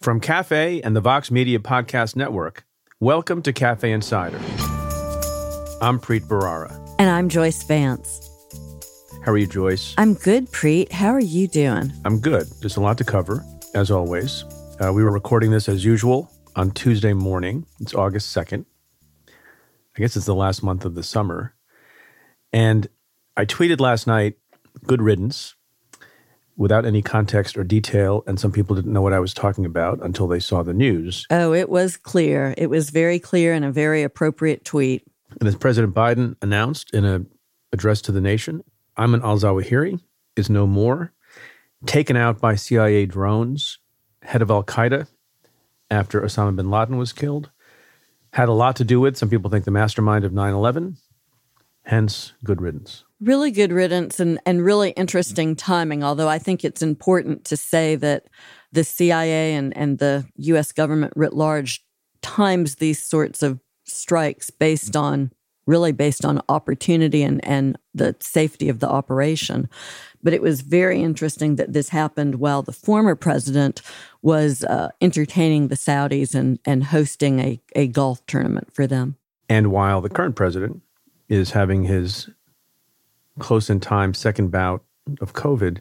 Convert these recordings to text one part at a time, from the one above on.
From Cafe and the Vox Media Podcast Network, welcome to Cafe Insider. I'm Preet Bharara. And I'm Joyce Vance. How are you, Joyce? I'm good, Preet. How are you doing? I'm good. There's a lot to cover, as always. Uh, we were recording this as usual on Tuesday morning. It's August 2nd. I guess it's the last month of the summer. And I tweeted last night, good riddance, without any context or detail. And some people didn't know what I was talking about until they saw the news. Oh, it was clear. It was very clear and a very appropriate tweet. And as President Biden announced in an address to the nation, Ayman al Zawahiri is no more, taken out by CIA drones, head of Al Qaeda after Osama bin Laden was killed, had a lot to do with, some people think, the mastermind of 9 11. Hence, good riddance. Really good riddance and, and really interesting timing, although I think it's important to say that the CIA and, and the US government writ large times these sorts of strikes based on really based on opportunity and, and the safety of the operation. But it was very interesting that this happened while the former president was uh, entertaining the Saudis and, and hosting a, a golf tournament for them. And while the current president is having his close in time second bout of COVID,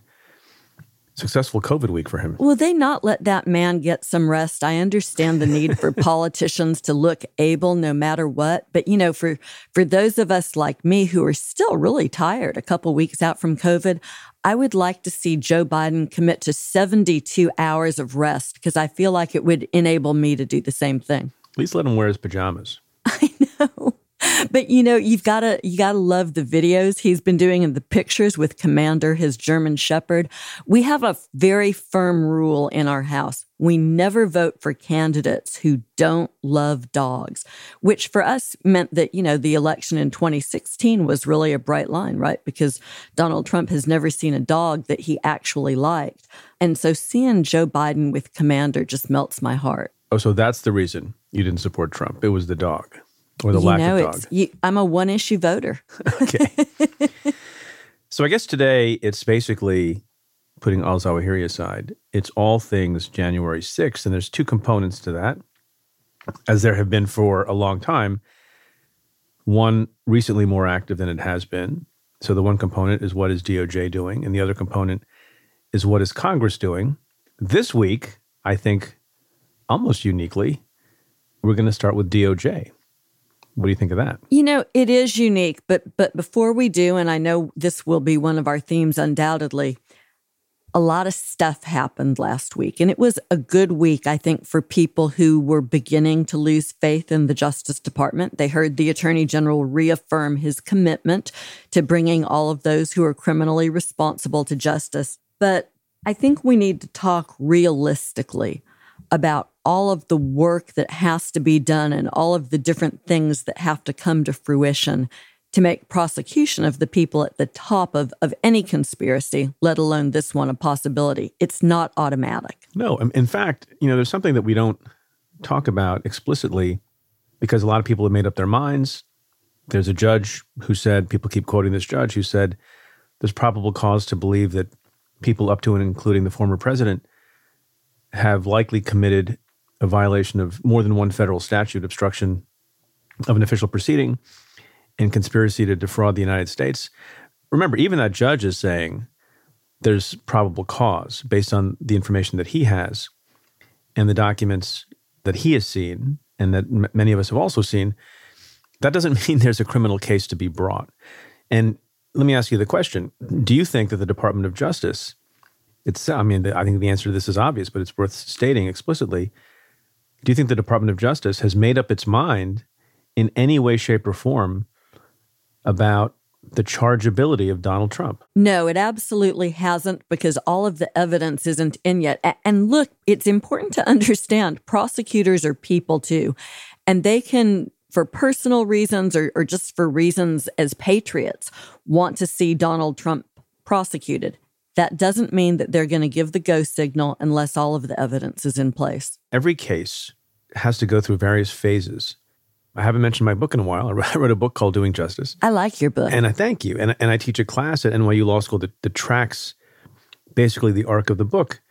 successful COVID week for him. Will they not let that man get some rest? I understand the need for politicians to look able no matter what, but you know, for for those of us like me who are still really tired a couple weeks out from COVID, I would like to see Joe Biden commit to 72 hours of rest because I feel like it would enable me to do the same thing. At least let him wear his pajamas. I know but you know, you've got to you got to love the videos he's been doing and the pictures with Commander, his German Shepherd. We have a very firm rule in our house. We never vote for candidates who don't love dogs, which for us meant that, you know, the election in 2016 was really a bright line, right? Because Donald Trump has never seen a dog that he actually liked. And so seeing Joe Biden with Commander just melts my heart. Oh, so that's the reason you didn't support Trump. It was the dog or the you lack know, of dog. You, I'm a one issue voter. okay. so I guess today it's basically putting Al Zawahiri aside. It's all things January 6th, and there's two components to that, as there have been for a long time. One recently more active than it has been. So the one component is what is DOJ doing, and the other component is what is Congress doing. This week, I think, almost uniquely, we're going to start with DOJ. What do you think of that? You know, it is unique, but but before we do, and I know this will be one of our themes undoubtedly, a lot of stuff happened last week. And it was a good week, I think, for people who were beginning to lose faith in the Justice Department. They heard the Attorney General reaffirm his commitment to bringing all of those who are criminally responsible to justice. But I think we need to talk realistically about all of the work that has to be done and all of the different things that have to come to fruition to make prosecution of the people at the top of, of any conspiracy, let alone this one, a possibility. It's not automatic. No. Um, in fact, you know, there's something that we don't talk about explicitly because a lot of people have made up their minds. There's a judge who said, people keep quoting this judge who said, there's probable cause to believe that people up to and including the former president have likely committed a violation of more than one federal statute, obstruction of an official proceeding, and conspiracy to defraud the United States. Remember, even that judge is saying there's probable cause based on the information that he has and the documents that he has seen and that m- many of us have also seen. That doesn't mean there's a criminal case to be brought. And let me ask you the question Do you think that the Department of Justice it's, I mean, I think the answer to this is obvious, but it's worth stating explicitly. Do you think the Department of Justice has made up its mind in any way, shape, or form about the chargeability of Donald Trump? No, it absolutely hasn't because all of the evidence isn't in yet. And look, it's important to understand prosecutors are people too, and they can for personal reasons or, or just for reasons as patriots, want to see Donald Trump prosecuted. That doesn't mean that they're going to give the go signal unless all of the evidence is in place. Every case has to go through various phases. I haven't mentioned my book in a while. I wrote a book called Doing Justice. I like your book. And I thank you. And, and I teach a class at NYU Law School that, that tracks basically the arc of the book.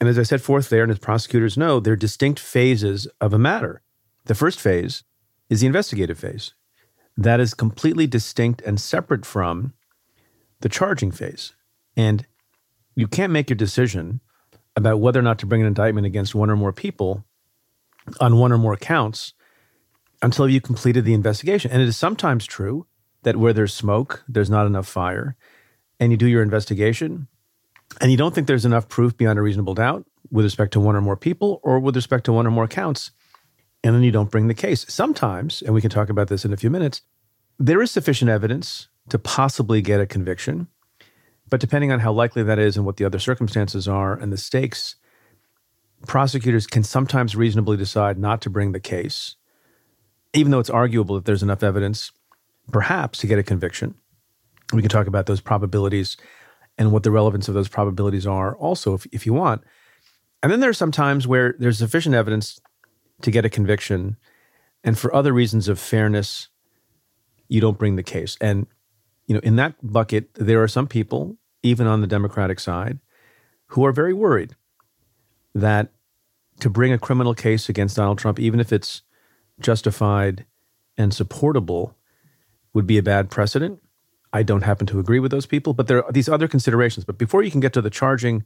And as I set forth there, and as prosecutors know, there are distinct phases of a matter. The first phase is the investigative phase. That is completely distinct and separate from the charging phase. And you can't make your decision about whether or not to bring an indictment against one or more people on one or more counts until you completed the investigation. And it is sometimes true that where there's smoke, there's not enough fire, and you do your investigation and you don't think there's enough proof beyond a reasonable doubt with respect to one or more people or with respect to one or more counts, and then you don't bring the case. Sometimes, and we can talk about this in a few minutes, there is sufficient evidence to possibly get a conviction. But depending on how likely that is and what the other circumstances are and the stakes, prosecutors can sometimes reasonably decide not to bring the case, even though it's arguable that there's enough evidence, perhaps, to get a conviction. We can talk about those probabilities and what the relevance of those probabilities are also, if, if you want. And then there are some times where there's sufficient evidence to get a conviction, and for other reasons of fairness, you don't bring the case. And you know, in that bucket, there are some people, even on the Democratic side, who are very worried that to bring a criminal case against Donald Trump, even if it's justified and supportable, would be a bad precedent. I don't happen to agree with those people, but there are these other considerations. But before you can get to the charging,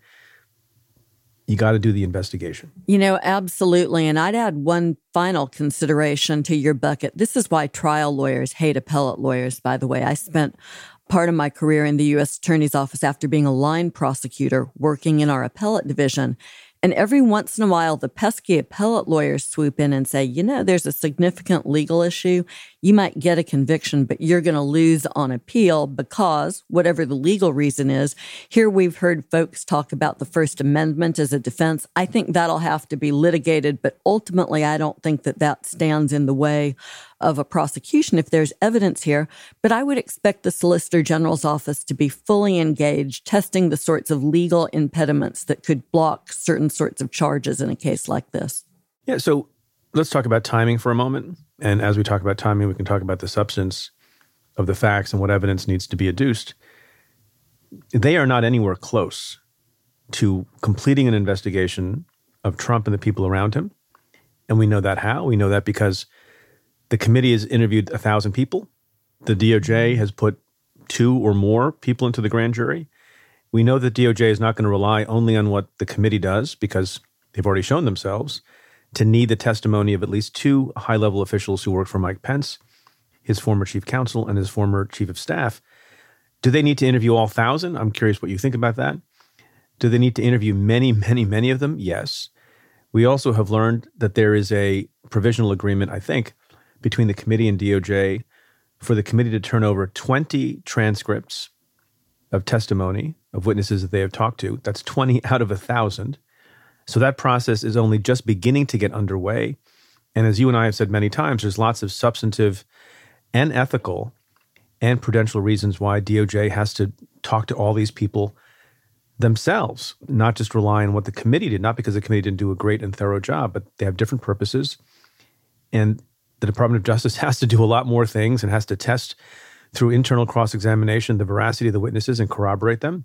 you got to do the investigation. You know, absolutely. And I'd add one final consideration to your bucket. This is why trial lawyers hate appellate lawyers, by the way. I spent part of my career in the U.S. Attorney's Office after being a line prosecutor working in our appellate division. And every once in a while, the pesky appellate lawyers swoop in and say, you know, there's a significant legal issue. You might get a conviction, but you're going to lose on appeal because whatever the legal reason is. Here we've heard folks talk about the First Amendment as a defense. I think that'll have to be litigated, but ultimately, I don't think that that stands in the way of a prosecution if there's evidence here, but I would expect the Solicitor General's office to be fully engaged, testing the sorts of legal impediments that could block certain sorts of charges in a case like this. Yeah, so let's talk about timing for a moment. And as we talk about timing, we can talk about the substance of the facts and what evidence needs to be adduced. They are not anywhere close to completing an investigation of Trump and the people around him. And we know that how? We know that because the committee has interviewed a thousand people. The DOJ mm-hmm. has put two or more people into the grand jury. We know that DOJ is not going to rely only on what the committee does because they've already shown themselves to need the testimony of at least two high level officials who worked for Mike Pence, his former chief counsel, and his former chief of staff. Do they need to interview all thousand? I'm curious what you think about that. Do they need to interview many, many, many of them? Yes. We also have learned that there is a provisional agreement, I think, between the committee and DOJ for the committee to turn over 20 transcripts of testimony of witnesses that they have talked to. That's 20 out of a thousand. So that process is only just beginning to get underway. And as you and I have said many times, there's lots of substantive and ethical and prudential reasons why DOJ has to talk to all these people themselves, not just rely on what the committee did, not because the committee didn't do a great and thorough job, but they have different purposes. And the Department of Justice has to do a lot more things and has to test through internal cross examination the veracity of the witnesses and corroborate them.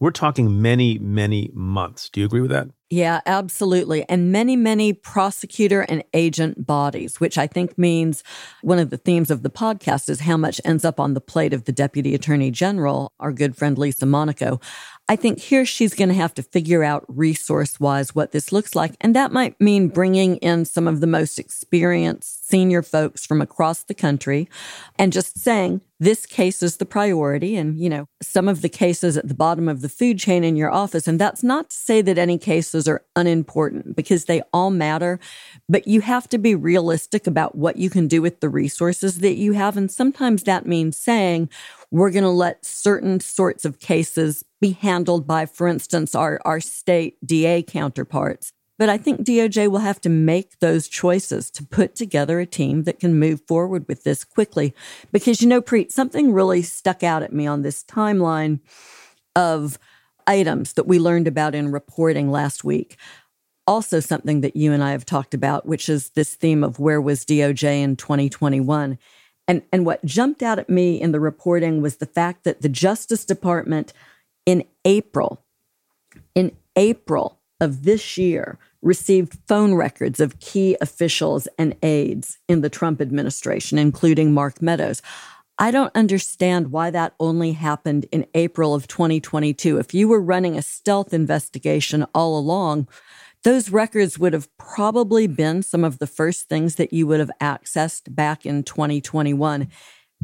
We're talking many, many months. Do you agree with that? Yeah, absolutely. And many, many prosecutor and agent bodies, which I think means one of the themes of the podcast is how much ends up on the plate of the Deputy Attorney General, our good friend Lisa Monaco. I think here she's going to have to figure out resource wise what this looks like. And that might mean bringing in some of the most experienced senior folks from across the country and just saying, this case is the priority. And, you know, some of the cases at the bottom of the food chain in your office. And that's not to say that any cases are unimportant because they all matter, but you have to be realistic about what you can do with the resources that you have. And sometimes that means saying, we're going to let certain sorts of cases be handled by, for instance, our, our state DA counterparts. But I think DOJ will have to make those choices to put together a team that can move forward with this quickly. Because, you know, Preet, something really stuck out at me on this timeline of items that we learned about in reporting last week. Also, something that you and I have talked about, which is this theme of where was DOJ in 2021. And, and what jumped out at me in the reporting was the fact that the Justice Department in April, in April, of this year received phone records of key officials and aides in the Trump administration, including Mark Meadows. I don't understand why that only happened in April of 2022. If you were running a stealth investigation all along, those records would have probably been some of the first things that you would have accessed back in 2021.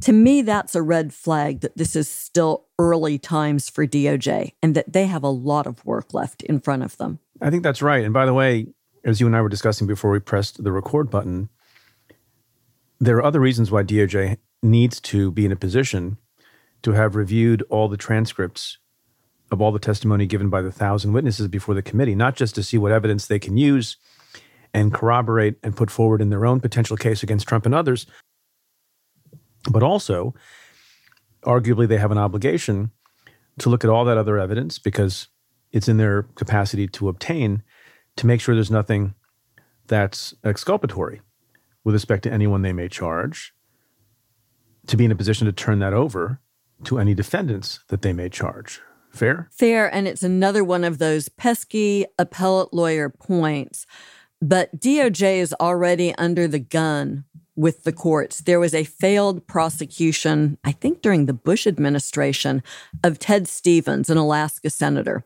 To me, that's a red flag that this is still early times for DOJ and that they have a lot of work left in front of them. I think that's right. And by the way, as you and I were discussing before we pressed the record button, there are other reasons why DOJ needs to be in a position to have reviewed all the transcripts of all the testimony given by the thousand witnesses before the committee, not just to see what evidence they can use and corroborate and put forward in their own potential case against Trump and others, but also, arguably, they have an obligation to look at all that other evidence because it's in their capacity to obtain to make sure there's nothing that's exculpatory with respect to anyone they may charge, to be in a position to turn that over to any defendants that they may charge. Fair? Fair. And it's another one of those pesky appellate lawyer points. But DOJ is already under the gun with the courts. There was a failed prosecution, I think during the Bush administration, of Ted Stevens, an Alaska senator.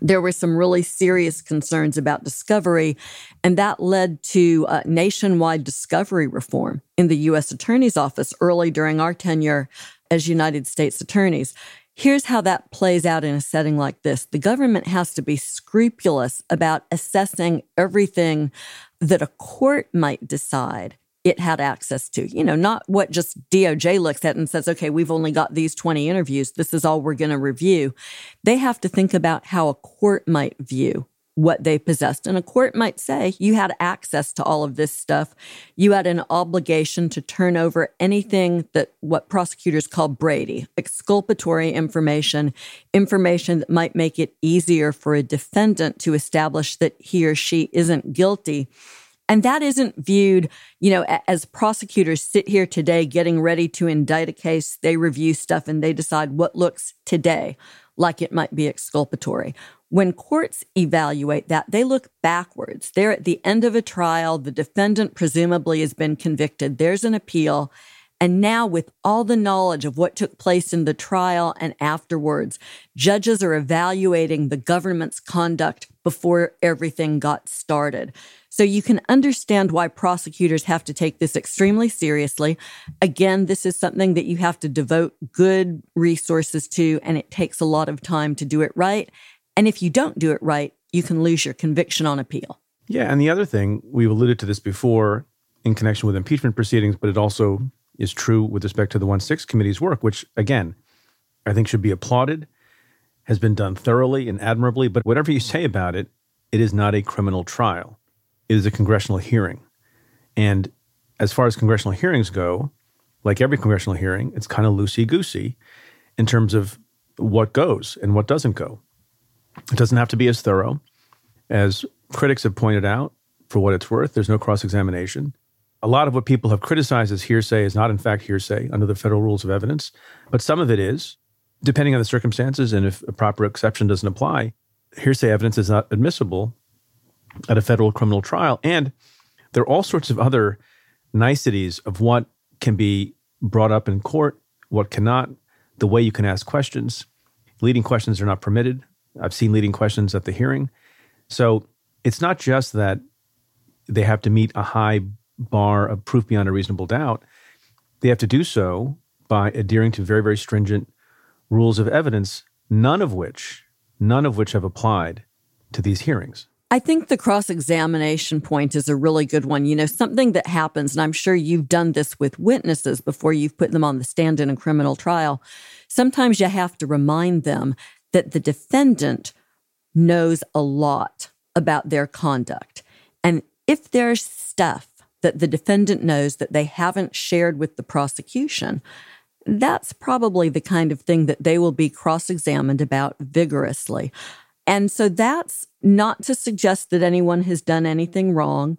There were some really serious concerns about discovery, and that led to uh, nationwide discovery reform in the U.S. Attorney's Office early during our tenure as United States attorneys. Here's how that plays out in a setting like this the government has to be scrupulous about assessing everything that a court might decide it had access to. You know, not what just DOJ looks at and says, okay, we've only got these 20 interviews. This is all we're going to review. They have to think about how a court might view what they possessed. And a court might say, you had access to all of this stuff. You had an obligation to turn over anything that what prosecutors call Brady, exculpatory information, information that might make it easier for a defendant to establish that he or she isn't guilty. And that isn't viewed, you know, as prosecutors sit here today getting ready to indict a case, they review stuff and they decide what looks today like it might be exculpatory. When courts evaluate that, they look backwards. They're at the end of a trial. The defendant presumably has been convicted. There's an appeal. And now, with all the knowledge of what took place in the trial and afterwards, judges are evaluating the government's conduct before everything got started. So you can understand why prosecutors have to take this extremely seriously. Again, this is something that you have to devote good resources to, and it takes a lot of time to do it right. And if you don't do it right, you can lose your conviction on appeal. Yeah. And the other thing, we've alluded to this before in connection with impeachment proceedings, but it also is true with respect to the 1 6 committee's work, which, again, I think should be applauded, has been done thoroughly and admirably. But whatever you say about it, it is not a criminal trial it is a congressional hearing. And as far as congressional hearings go, like every congressional hearing, it's kind of loosey goosey in terms of what goes and what doesn't go. It doesn't have to be as thorough. As critics have pointed out, for what it's worth, there's no cross examination. A lot of what people have criticized as hearsay is not, in fact, hearsay under the federal rules of evidence, but some of it is, depending on the circumstances and if a proper exception doesn't apply. Hearsay evidence is not admissible at a federal criminal trial. And there are all sorts of other niceties of what can be brought up in court, what cannot, the way you can ask questions. Leading questions are not permitted. I've seen leading questions at the hearing. So it's not just that they have to meet a high bar of proof beyond a reasonable doubt. They have to do so by adhering to very, very stringent rules of evidence, none of which, none of which have applied to these hearings. I think the cross examination point is a really good one. You know, something that happens, and I'm sure you've done this with witnesses before you've put them on the stand in a criminal trial. Sometimes you have to remind them that the defendant knows a lot about their conduct. And if there's stuff that the defendant knows that they haven't shared with the prosecution, that's probably the kind of thing that they will be cross examined about vigorously. And so that's not to suggest that anyone has done anything wrong,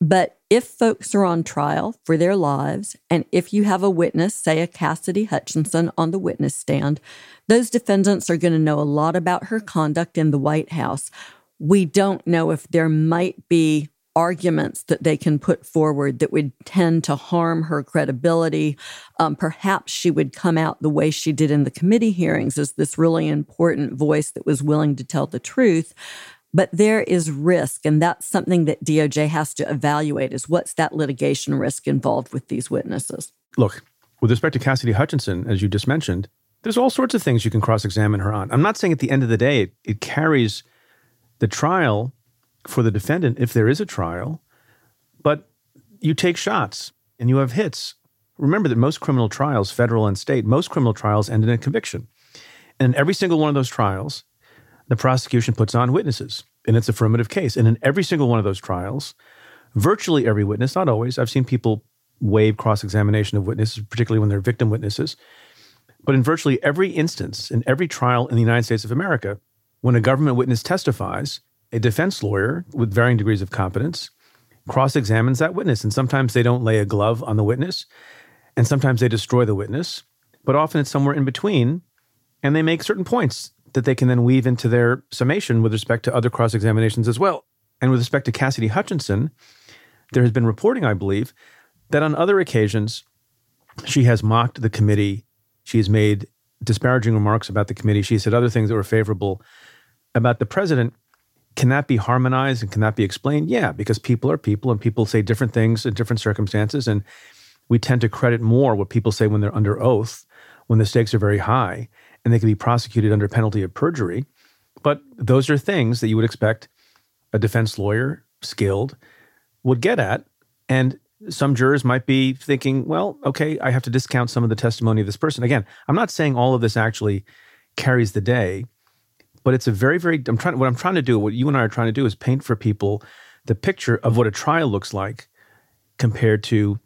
but if folks are on trial for their lives, and if you have a witness, say a Cassidy Hutchinson on the witness stand, those defendants are going to know a lot about her conduct in the White House. we don't know if there might be arguments that they can put forward that would tend to harm her credibility. Um, perhaps she would come out the way she did in the committee hearings as this really important voice that was willing to tell the truth. But there is risk, and that's something that DOJ has to evaluate is what's that litigation risk involved with these witnesses? Look, with respect to Cassidy Hutchinson, as you just mentioned, there's all sorts of things you can cross examine her on. I'm not saying at the end of the day it, it carries the trial for the defendant if there is a trial, but you take shots and you have hits. Remember that most criminal trials, federal and state, most criminal trials end in a conviction. And every single one of those trials, the prosecution puts on witnesses in its affirmative case. And in every single one of those trials, virtually every witness, not always, I've seen people waive cross examination of witnesses, particularly when they're victim witnesses. But in virtually every instance, in every trial in the United States of America, when a government witness testifies, a defense lawyer with varying degrees of competence cross examines that witness. And sometimes they don't lay a glove on the witness, and sometimes they destroy the witness, but often it's somewhere in between. And they make certain points that they can then weave into their summation with respect to other cross examinations as well. And with respect to Cassidy Hutchinson, there has been reporting, I believe, that on other occasions, she has mocked the committee. She has made disparaging remarks about the committee. She said other things that were favorable about the president. Can that be harmonized and can that be explained? Yeah, because people are people and people say different things in different circumstances. And we tend to credit more what people say when they're under oath, when the stakes are very high and they can be prosecuted under penalty of perjury. But those are things that you would expect a defense lawyer, skilled, would get at. And some jurors might be thinking, well, okay, I have to discount some of the testimony of this person. Again, I'm not saying all of this actually carries the day, but it's a very, very, I'm trying, what I'm trying to do, what you and I are trying to do is paint for people the picture of what a trial looks like compared to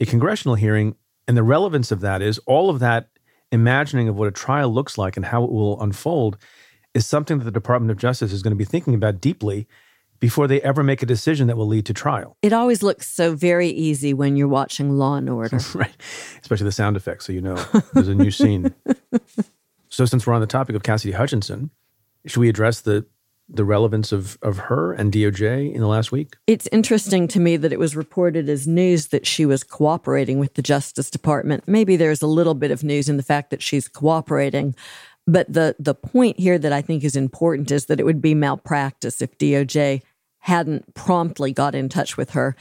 a congressional hearing. And the relevance of that is all of that imagining of what a trial looks like and how it will unfold is something that the Department of Justice is going to be thinking about deeply before they ever make a decision that will lead to trial. It always looks so very easy when you're watching Law and Order. right. Especially the sound effects, so you know there's a new scene. So, since we're on the topic of Cassidy Hutchinson, should we address the the relevance of of her and DOJ in the last week? It's interesting to me that it was reported as news that she was cooperating with the Justice Department. Maybe there's a little bit of news in the fact that she's cooperating, but the the point here that I think is important is that it would be malpractice if DOJ hadn't promptly got in touch with her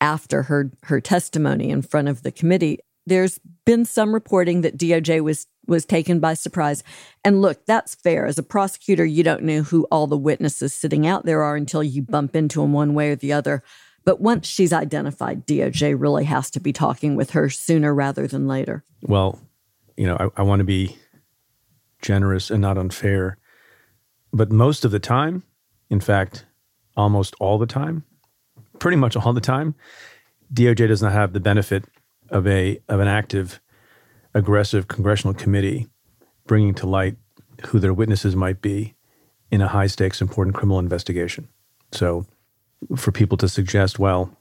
after her her testimony in front of the committee. There's been some reporting that DOJ was was taken by surprise. And look, that's fair. As a prosecutor, you don't know who all the witnesses sitting out there are until you bump into them one way or the other. But once she's identified, DOJ really has to be talking with her sooner rather than later. Well, you know, I, I want to be generous and not unfair. But most of the time, in fact, almost all the time, pretty much all the time, DOJ does not have the benefit of a of an active aggressive congressional committee bringing to light who their witnesses might be in a high stakes, important criminal investigation. So, for people to suggest, well,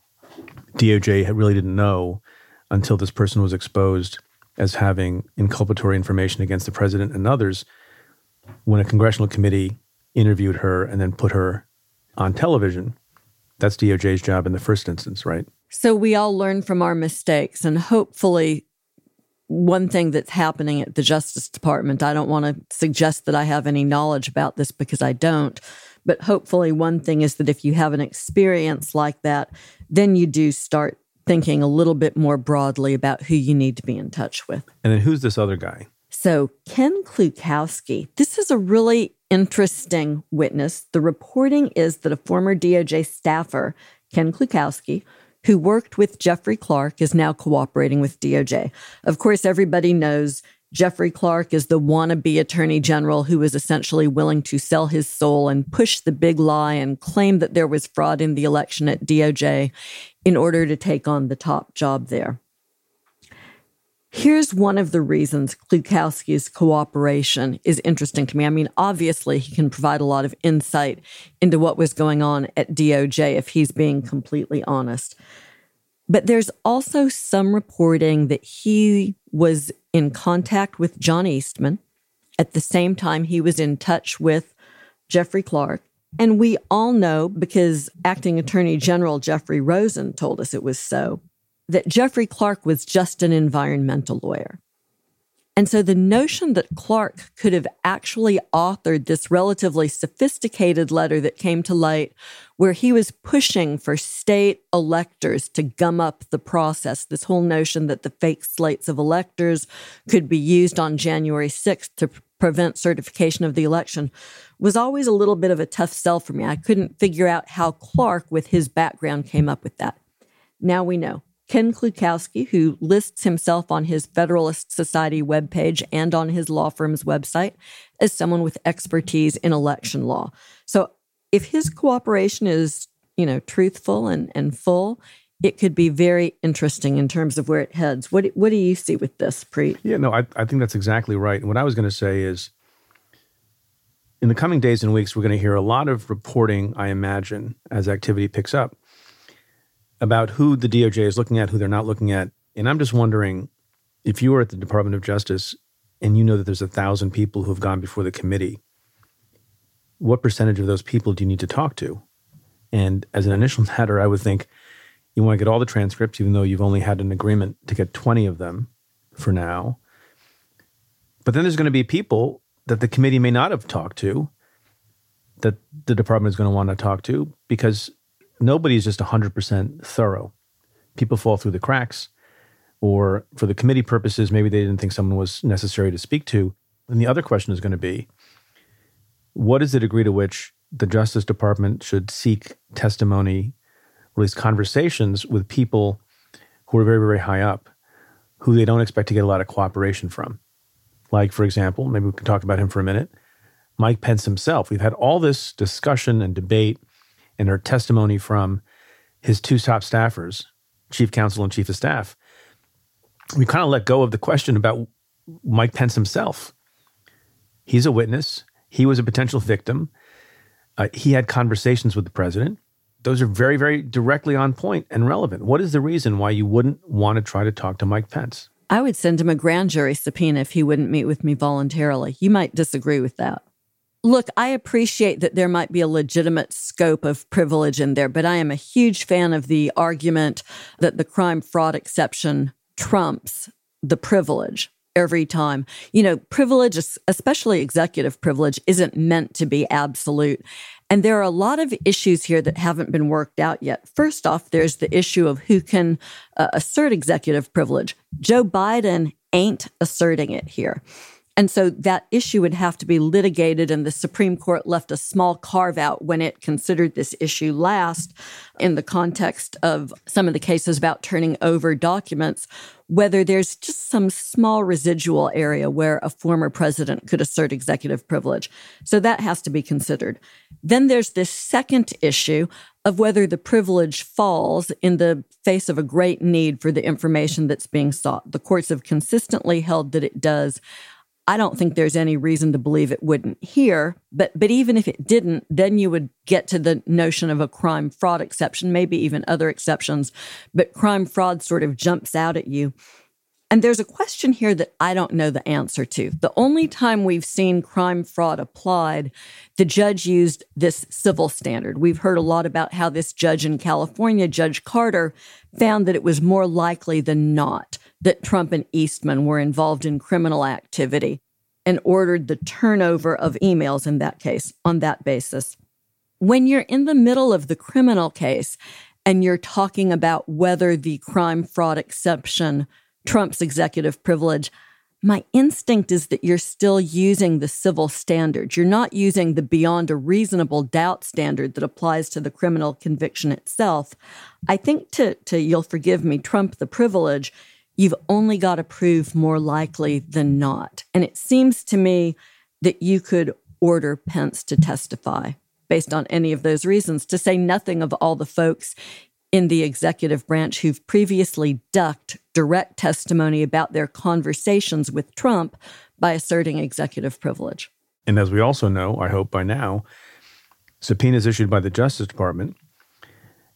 DOJ really didn't know until this person was exposed as having inculpatory information against the president and others, when a congressional committee interviewed her and then put her on television, that's DOJ's job in the first instance, right? So we all learn from our mistakes, and hopefully one thing that's happening at the Justice Department, I don't want to suggest that I have any knowledge about this because I don't. But hopefully, one thing is that if you have an experience like that, then you do start thinking a little bit more broadly about who you need to be in touch with. And then who's this other guy? So, Ken Klukowski, this is a really interesting witness. The reporting is that a former DOJ staffer, Ken Klukowski, who worked with Jeffrey Clark, is now cooperating with DOJ. Of course, everybody knows Jeffrey Clark is the wannabe attorney general who was essentially willing to sell his soul and push the big lie and claim that there was fraud in the election at DOJ in order to take on the top job there. Here's one of the reasons Klukowski's cooperation is interesting to me. I mean, obviously, he can provide a lot of insight into what was going on at DOJ if he's being completely honest. But there's also some reporting that he was in contact with John Eastman at the same time he was in touch with Jeffrey Clark. And we all know, because acting Attorney General Jeffrey Rosen told us it was so, that Jeffrey Clark was just an environmental lawyer. And so the notion that Clark could have actually authored this relatively sophisticated letter that came to light where he was pushing for state electors to gum up the process, this whole notion that the fake slates of electors could be used on January 6th to prevent certification of the election was always a little bit of a tough sell for me. I couldn't figure out how Clark, with his background, came up with that. Now we know. Ken Klukowski, who lists himself on his Federalist Society webpage and on his law firm's website as someone with expertise in election law. So if his cooperation is, you know, truthful and, and full, it could be very interesting in terms of where it heads. What what do you see with this, Preet? Yeah, no, I, I think that's exactly right. And what I was going to say is in the coming days and weeks, we're going to hear a lot of reporting, I imagine, as activity picks up about who the DOJ is looking at, who they're not looking at. And I'm just wondering if you were at the Department of Justice and you know that there's a thousand people who have gone before the committee, what percentage of those people do you need to talk to? And as an initial matter, I would think you want to get all the transcripts, even though you've only had an agreement to get 20 of them for now. But then there's going to be people that the committee may not have talked to that the department is going to want to talk to because nobody is just 100% thorough. People fall through the cracks, or for the committee purposes, maybe they didn't think someone was necessary to speak to. And the other question is going to be what is the degree to which the Justice Department should seek testimony, or at least conversations with people who are very, very high up, who they don't expect to get a lot of cooperation from? Like, for example, maybe we can talk about him for a minute. Mike Pence himself. We've had all this discussion and debate and her testimony from his two top staffers, chief counsel and chief of staff, we kind of let go of the question about Mike Pence himself. He's a witness. He was a potential victim. Uh, he had conversations with the president. Those are very, very directly on point and relevant. What is the reason why you wouldn't want to try to talk to Mike Pence? I would send him a grand jury subpoena if he wouldn't meet with me voluntarily. You might disagree with that. Look, I appreciate that there might be a legitimate scope of privilege in there, but I am a huge fan of the argument that the crime fraud exception trumps the privilege every time. You know, privilege, especially executive privilege, isn't meant to be absolute. And there are a lot of issues here that haven't been worked out yet. First off, there's the issue of who can uh, assert executive privilege. Joe Biden ain't asserting it here. And so that issue would have to be litigated, and the Supreme Court left a small carve out when it considered this issue last in the context of some of the cases about turning over documents, whether there's just some small residual area where a former president could assert executive privilege. So that has to be considered. Then there's this second issue of whether the privilege falls in the face of a great need for the information that's being sought. The courts have consistently held that it does. I don't think there's any reason to believe it wouldn't here. But but even if it didn't, then you would get to the notion of a crime fraud exception, maybe even other exceptions. But crime fraud sort of jumps out at you. And there's a question here that I don't know the answer to. The only time we've seen crime fraud applied, the judge used this civil standard. We've heard a lot about how this judge in California, Judge Carter, found that it was more likely than not that Trump and Eastman were involved in criminal activity and ordered the turnover of emails in that case on that basis. When you're in the middle of the criminal case and you're talking about whether the crime fraud exception trumps executive privilege, my instinct is that you're still using the civil standard. You're not using the beyond a reasonable doubt standard that applies to the criminal conviction itself. I think to, to you'll forgive me, trump the privilege, you've only got to prove more likely than not. And it seems to me that you could order Pence to testify based on any of those reasons, to say nothing of all the folks in the executive branch who've previously ducked direct testimony about their conversations with Trump by asserting executive privilege. And as we also know, I hope by now, subpoenas issued by the Justice Department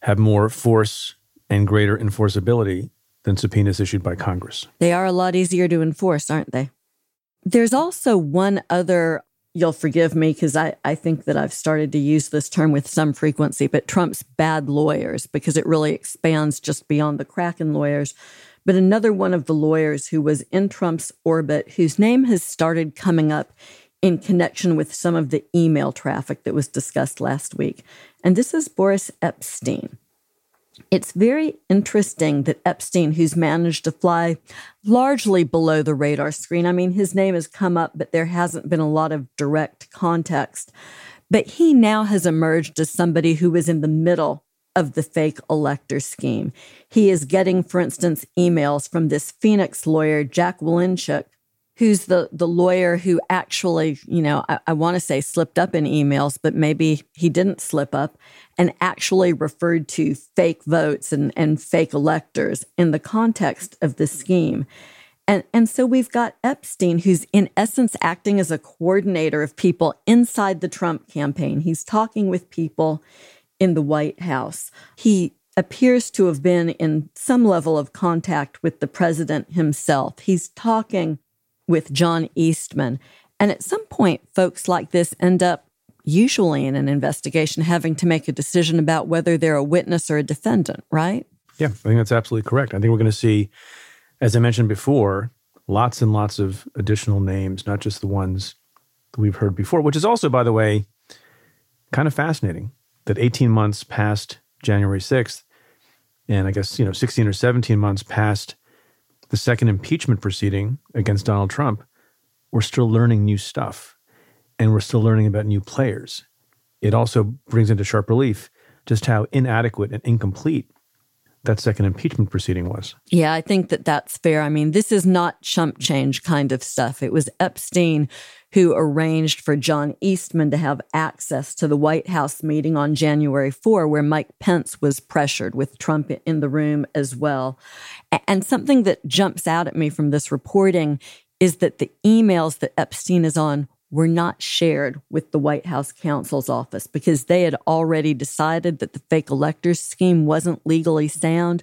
have more force and greater enforceability than subpoenas issued by Congress. They are a lot easier to enforce, aren't they? There's also one other you'll forgive me because I, I think that I've started to use this term with some frequency, but Trump's bad lawyers, because it really expands just beyond the Kraken lawyers. But another one of the lawyers who was in Trump's orbit, whose name has started coming up in connection with some of the email traffic that was discussed last week. And this is Boris Epshteyn. It's very interesting that Epshteyn, who's managed to fly largely below the radar screen, I mean, his name has come up, but there hasn't been a lot of direct context. But he now has emerged as somebody who was in the middle of the fake elector scheme. He is getting, for instance, emails from this Phoenix lawyer, Jack Wilenchik, who's the the lawyer who actually, you know, I, I want to say slipped up in emails, but maybe he didn't slip up and actually referred to fake votes and, and fake electors in the context of the scheme. And, and so we've got Epshteyn, who's in essence acting as a coordinator of people inside the Trump campaign. He's talking with people in the White House. He appears to have been in some level of contact with the president himself. He's talking with John Eastman. And at some point, folks like this end up, usually in an investigation, having to make a decision about whether they're a witness or a defendant, right? Yeah, I think that's absolutely correct. I think we're going to see, as I mentioned before, lots and lots of additional names, not just the ones that we've heard before, which is also, by the way, kind of fascinating that 18 months past January 6th, and I guess, you know, 16 or 17 months past the second impeachment proceeding against Donald Trump, we're still learning new stuff and we're still learning about new players. It also brings into sharp relief just how inadequate and incomplete that second impeachment proceeding was. Yeah, I think that that's fair. I mean, this is not chump change kind of stuff. It was Epshteyn who arranged for John Eastman to have access to the White House meeting on January 4, where Mike Pence was pressured with Trump in the room as well. And something that jumps out at me from this reporting is that the emails that Epshteyn is on were not shared with the White House counsel's office because they had already decided that the fake electors scheme wasn't legally sound.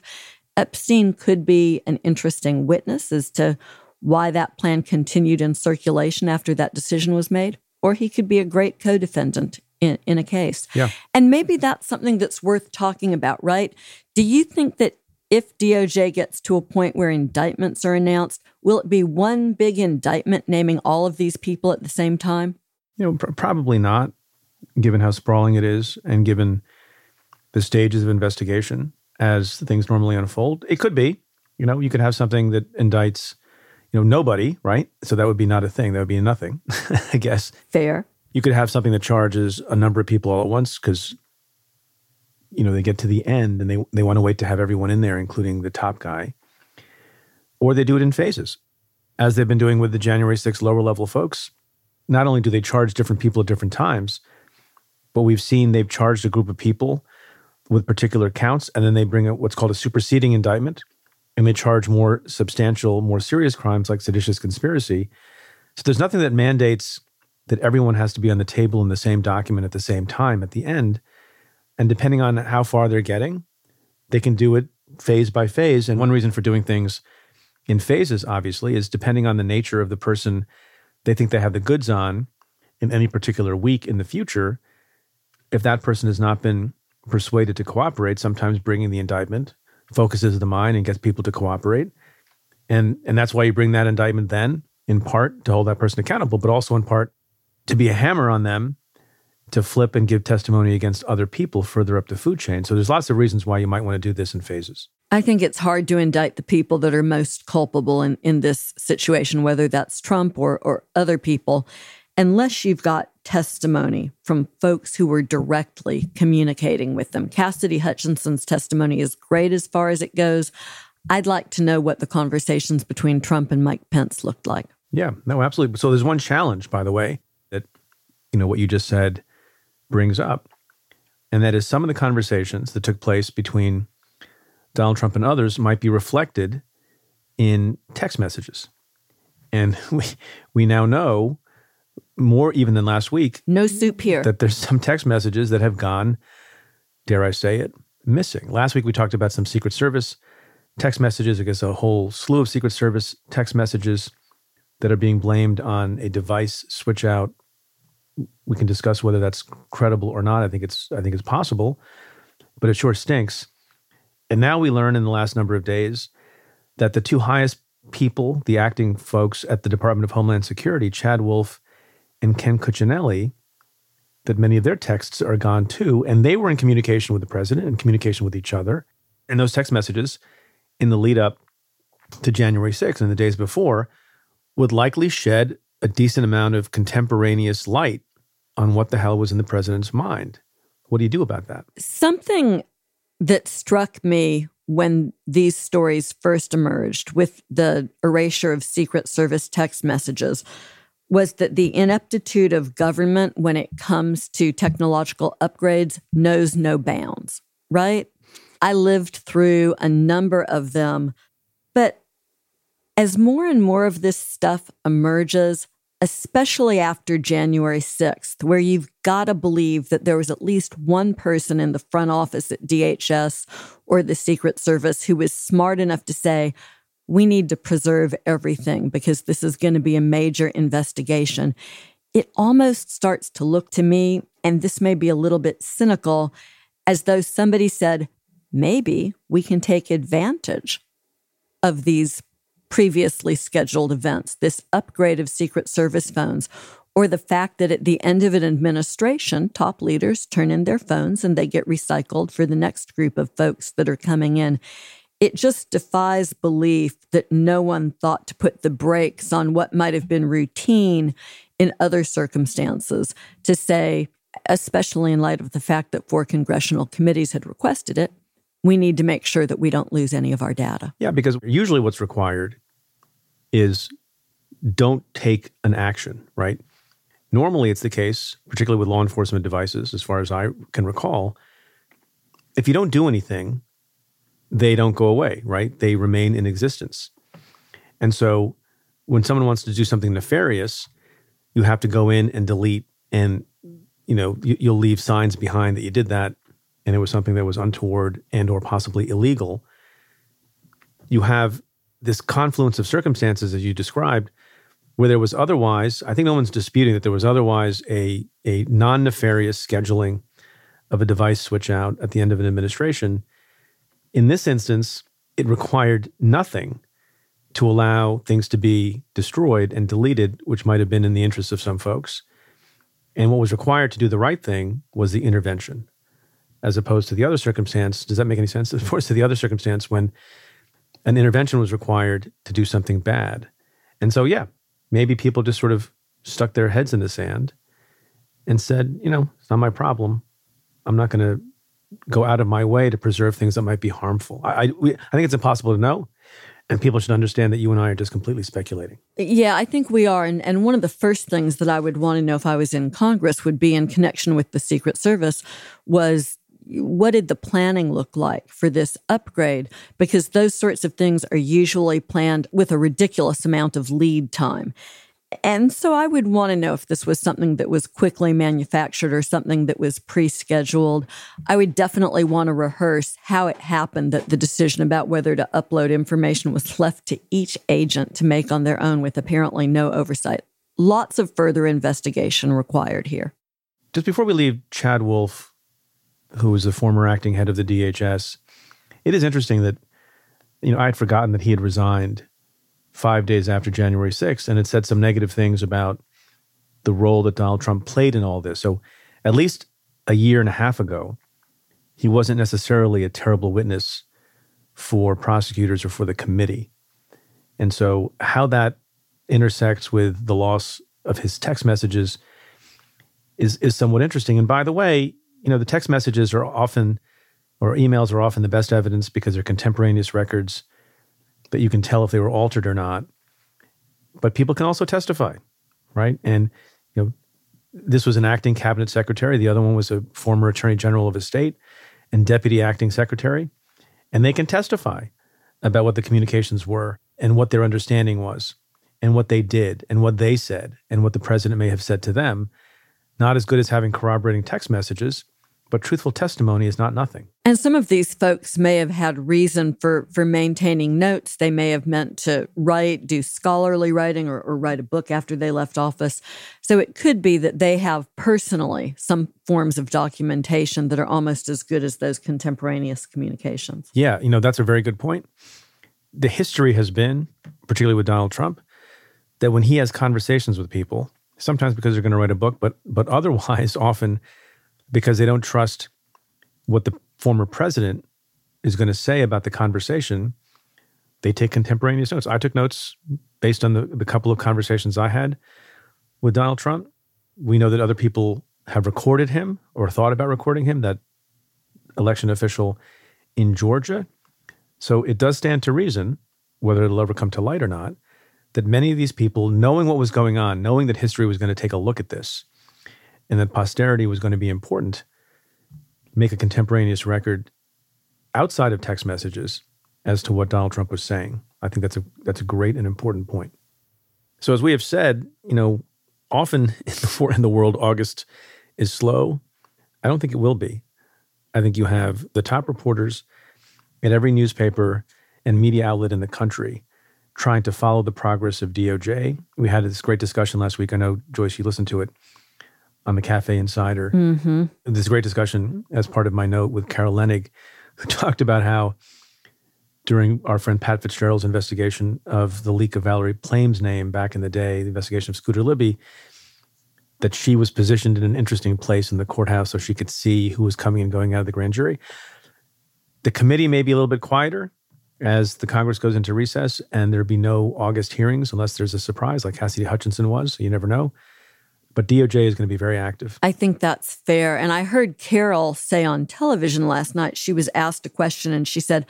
Epshteyn could be an interesting witness as to why that plan continued in circulation after that decision was made, or he could be a great co defendant in, in a case. Yeah. And maybe that's something that's worth talking about, right? Do you think that if DOJ gets to a point where indictments are announced, will it be one big indictment naming all of these people at the same time? You know, pr- probably not, given how sprawling it is and given the stages of investigation as things normally unfold. It could be. You know, you could have something that indicts, you know, nobody, right? So that would be not a thing. That would be nothing, I guess. Fair. You could have something that charges a number of people all at once because you know they get to the end and they they want to wait to have everyone in there including the top guy. Or they do it in phases as they've been doing with the January 6th lower level folks. Not only do they charge different people at different times but we've seen they've charged a group of people with particular counts and then they bring out what's called a superseding indictment and they charge more substantial more serious crimes like seditious conspiracy. So there's nothing that mandates that everyone has to be on the table in the same document at the same time at the end and depending on how far they're getting, they can do it phase by phase. And one reason for doing things in phases, obviously, is depending on the nature of the person they think they have the goods on in any particular week in the future. If that person has not been persuaded to cooperate, sometimes bringing the indictment focuses the mind and gets people to cooperate. And, and that's why you bring that indictment then, in part to hold that person accountable, but also in part to be a hammer on them to flip and give testimony against other people further up the food chain. So there's lots of reasons why you might want to do this in phases. I think it's hard to indict the people that are most culpable in, in this situation, whether that's Trump or, or other people, unless you've got testimony from folks who were directly communicating with them. Cassidy Hutchinson's testimony is great as far as it goes. I'd like to know what the conversations between Trump and Mike Pence looked like. Yeah, no, absolutely. So there's one challenge, by the way, that, you know, what you just said brings up. And that is some of the conversations that took place between Donald Trump and others might be reflected in text messages. And we, we now know more even than last week. No soup here. That there's some text messages that have gone, dare I say it, missing. Last week we talked about some Secret Service text messages. I guess a whole slew of Secret Service text messages that are being blamed on a device switch out we can discuss whether that's credible or not. I think it's I think it's possible, but it sure stinks. And now we learn in the last number of days that the two highest people, the acting folks at the Department of Homeland Security, Chad Wolf and Ken Cuccinelli, that many of their texts are gone too. And they were in communication with the president and communication with each other. And those text messages in the lead up to January 6th and the days before would likely shed a decent amount of contemporaneous light on what the hell was in the president's mind. What do you do about that? Something that struck me when these stories first emerged with the erasure of Secret Service text messages was that the ineptitude of government when it comes to technological upgrades knows no bounds, right? I lived through a number of them, but as more and more of this stuff emerges, especially after January 6th, where you've got to believe that there was at least one person in the front office at DHS or the Secret Service who was smart enough to say, we need to preserve everything because this is going to be a major investigation. It almost starts to look to me, and this may be a little bit cynical, as though somebody said, maybe we can take advantage of these previously scheduled events, this upgrade of Secret Service phones, or the fact that at the end of an administration, top leaders turn in their phones and they get recycled for the next group of folks that are coming in. It just defies belief that no one thought to put the brakes on what might have been routine in other circumstances to say, especially in light of the fact that four congressional committees had requested it, we need to make sure that we don't lose any of our data. Yeah, because usually what's required is don't take an action, right? Normally, it's the case, particularly with law enforcement devices, as far as I can recall, if you don't do anything, they don't go away, right? They remain in existence. And so when someone wants to do something nefarious, you have to go in and delete and you know you, will leave signs behind that you did that and it was something that was untoward and or possibly illegal you have this confluence of circumstances as you described where there was otherwise i think no one's disputing that there was otherwise a, a non-nefarious scheduling of a device switch out at the end of an administration in this instance it required nothing to allow things to be destroyed and deleted which might have been in the interest of some folks. And what was required to do the right thing was the intervention as opposed to the other circumstance. Does that make any sense? As opposed to the other circumstance when an intervention was required to do something bad. And so, yeah, maybe people just sort of stuck their heads in the sand and said, you know, it's not my problem. I'm not going to go out of my way to preserve things that might be harmful. I, I, we, I think it's impossible to know. And people should understand that you and I are just completely speculating. Yeah, I think we are. And, and one of the first things that I would want to know if I was in Congress would be in connection with the Secret Service was what did the planning look like for this upgrade? Because those sorts of things are usually planned with a ridiculous amount of lead time. And so I would want to know if this was something that was quickly manufactured or something that was pre scheduled. I would definitely want to rehearse how it happened that the decision about whether to upload information was left to each agent to make on their own with apparently no oversight. Lots of further investigation required here. Just before we leave Chad Wolf who was the former acting head of the DHS. It is interesting that, you know, I had forgotten that he had resigned five days after January 6th and had said some negative things about the role that Donald Trump played in all this. So at least a year and a half ago, he wasn't necessarily a terrible witness for prosecutors or for the committee. And so how that intersects with the loss of his text messages is is somewhat interesting. And by the way, you know, the text messages are often, or emails are often the best evidence because they're contemporaneous records that you can tell if they were altered or not. But people can also testify, right? And, you know, this was an acting cabinet secretary. The other one was a former attorney general of a state and deputy acting secretary. And they can testify about what the communications were and what their understanding was and what they did and what they said and what the president may have said to them. Not as good as having corroborating text messages, but truthful testimony is not nothing. And some of these folks may have had reason for for maintaining notes. They may have meant to write, do scholarly writing, or, or write a book after they left office. So it could be that they have personally some forms of documentation that are almost as good as those contemporaneous communications. Yeah, you know that's a very good point. The history has been, particularly with Donald Trump, that when he has conversations with people, sometimes because they're going to write a book, but but otherwise often because they don't trust what the former president is going to say about the conversation, they take contemporaneous notes. I took notes based on the, the couple of conversations I had with Donald Trump. We know that other people have recorded him or thought about recording him, that election official in Georgia. So it does stand to reason, whether it'll ever come to light or not, that many of these people, knowing what was going on, knowing that history was going to take a look at this, and that posterity was going to be important, make a contemporaneous record outside of text messages as to what Donald Trump was saying. I think that's a that's a great and important point. So as we have said, you know, often in the, in the world, August is slow. I don't think it will be. I think you have the top reporters at every newspaper and media outlet in the country trying to follow the progress of DOJ. We had this great discussion last week. I know Joyce, you listened to it on the Cafe Insider. Mm-hmm. This great discussion as part of my note with Carol Leonnig, who talked about how during our friend Pat Fitzgerald's investigation of the leak of Valerie Plame's name back in the day, the investigation of Scooter Libby, that she was positioned in an interesting place in the courthouse so she could see who was coming and going out of the grand jury. The committee may be a little bit quieter as the Congress goes into recess, and there'd be no August hearings unless there's a surprise like Cassidy Hutchinson was. So you never know. But DOJ is going to be very active. I think that's fair. And I heard Carol say on television last night, she was asked a question and she said,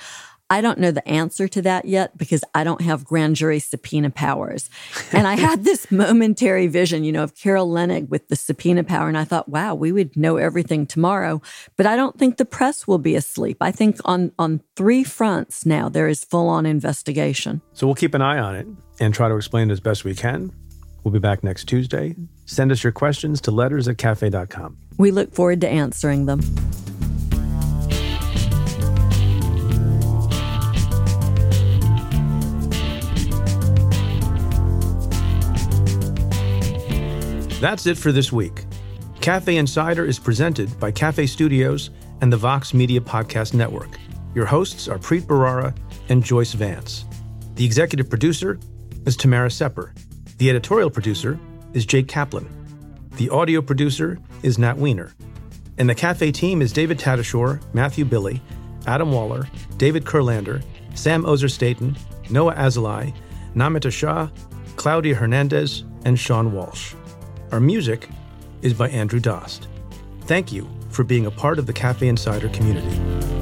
I don't know the answer to that yet because I don't have grand jury subpoena powers. And I had this momentary vision, you know, of Carol Leonnig with the subpoena power. And I thought, wow, we would know everything tomorrow. But I don't think the press will be asleep. I think on, on three fronts now, there is full on investigation. So we'll keep an eye on it and try to explain it as best we can. We'll be back next Tuesday. Send us your questions to letters at cafe.com. We look forward to answering them. That's it for this week. Cafe Insider is presented by Cafe Studios and the Vox Media Podcast Network. Your hosts are Preet Bharara and Joyce Vance. The executive producer is Tamara Sepper. The editorial producer is Jake Kaplan. The audio producer is Nat Weiner. And the cafe team is David Tatasciore, Matthew Billy, Adam Waller, David Kurlander, Sam Ozer Noah Azulai, Namita Shah, Claudia Hernandez, and Sean Walsh. Our music is by Andrew Dost. Thank you for being a part of the Cafe Insider community.